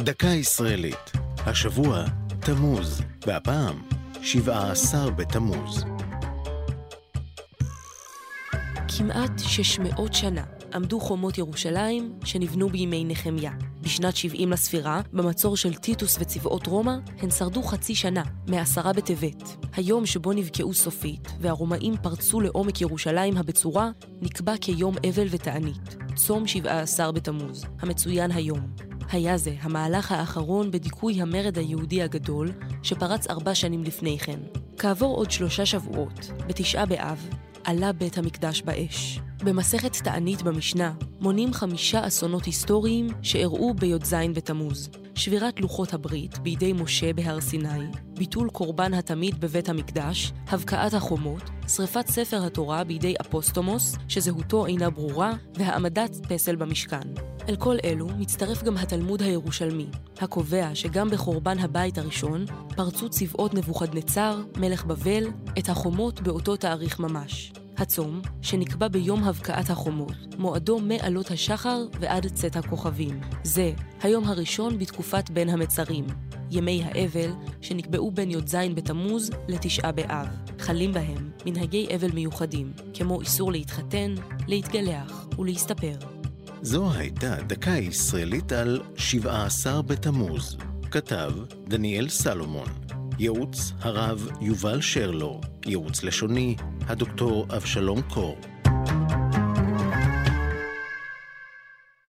דקה ישראלית. השבוע, תמוז, והפעם, 17 בתמוז. כמעט 600 שנה עמדו חומות ירושלים שנבנו בימי נחמיה. בשנת 70 לספירה, במצור של טיטוס וצבאות רומא, הן שרדו חצי שנה, מעשרה בטבת. היום שבו נבקעו סופית, והרומאים פרצו לעומק ירושלים הבצורה, נקבע כיום אבל ותענית, צום 17 בתמוז, המצוין היום. היה זה המהלך האחרון בדיכוי המרד היהודי הגדול, שפרץ ארבע שנים לפני כן. כעבור עוד שלושה שבועות, בתשעה באב, עלה בית המקדש באש. במסכת תענית במשנה מונים חמישה אסונות היסטוריים שאירעו בי"ז בתמוז. שבירת לוחות הברית בידי משה בהר סיני, ביטול קורבן התמיד בבית המקדש, הבקעת החומות, שרפת ספר התורה בידי אפוסטומוס, שזהותו אינה ברורה, והעמדת פסל במשכן. אל כל אלו מצטרף גם התלמוד הירושלמי, הקובע שגם בחורבן הבית הראשון פרצו צבאות נבוכדנצר, מלך בבל, את החומות באותו תאריך ממש. הצום, שנקבע ביום הבקעת החומות, מועדו מעלות השחר ועד צאת הכוכבים. זה היום הראשון בתקופת בין המצרים, ימי האבל שנקבעו בין י"ז בתמוז לתשעה באב. חלים בהם מנהגי אבל מיוחדים, כמו איסור להתחתן, להתגלח ולהסתפר. זו הייתה דקה ישראלית על 17 בתמוז. כתב דניאל סלומון. ייעוץ הרב יובל שרלו. ייעוץ לשוני הדוקטור אבשלום קור.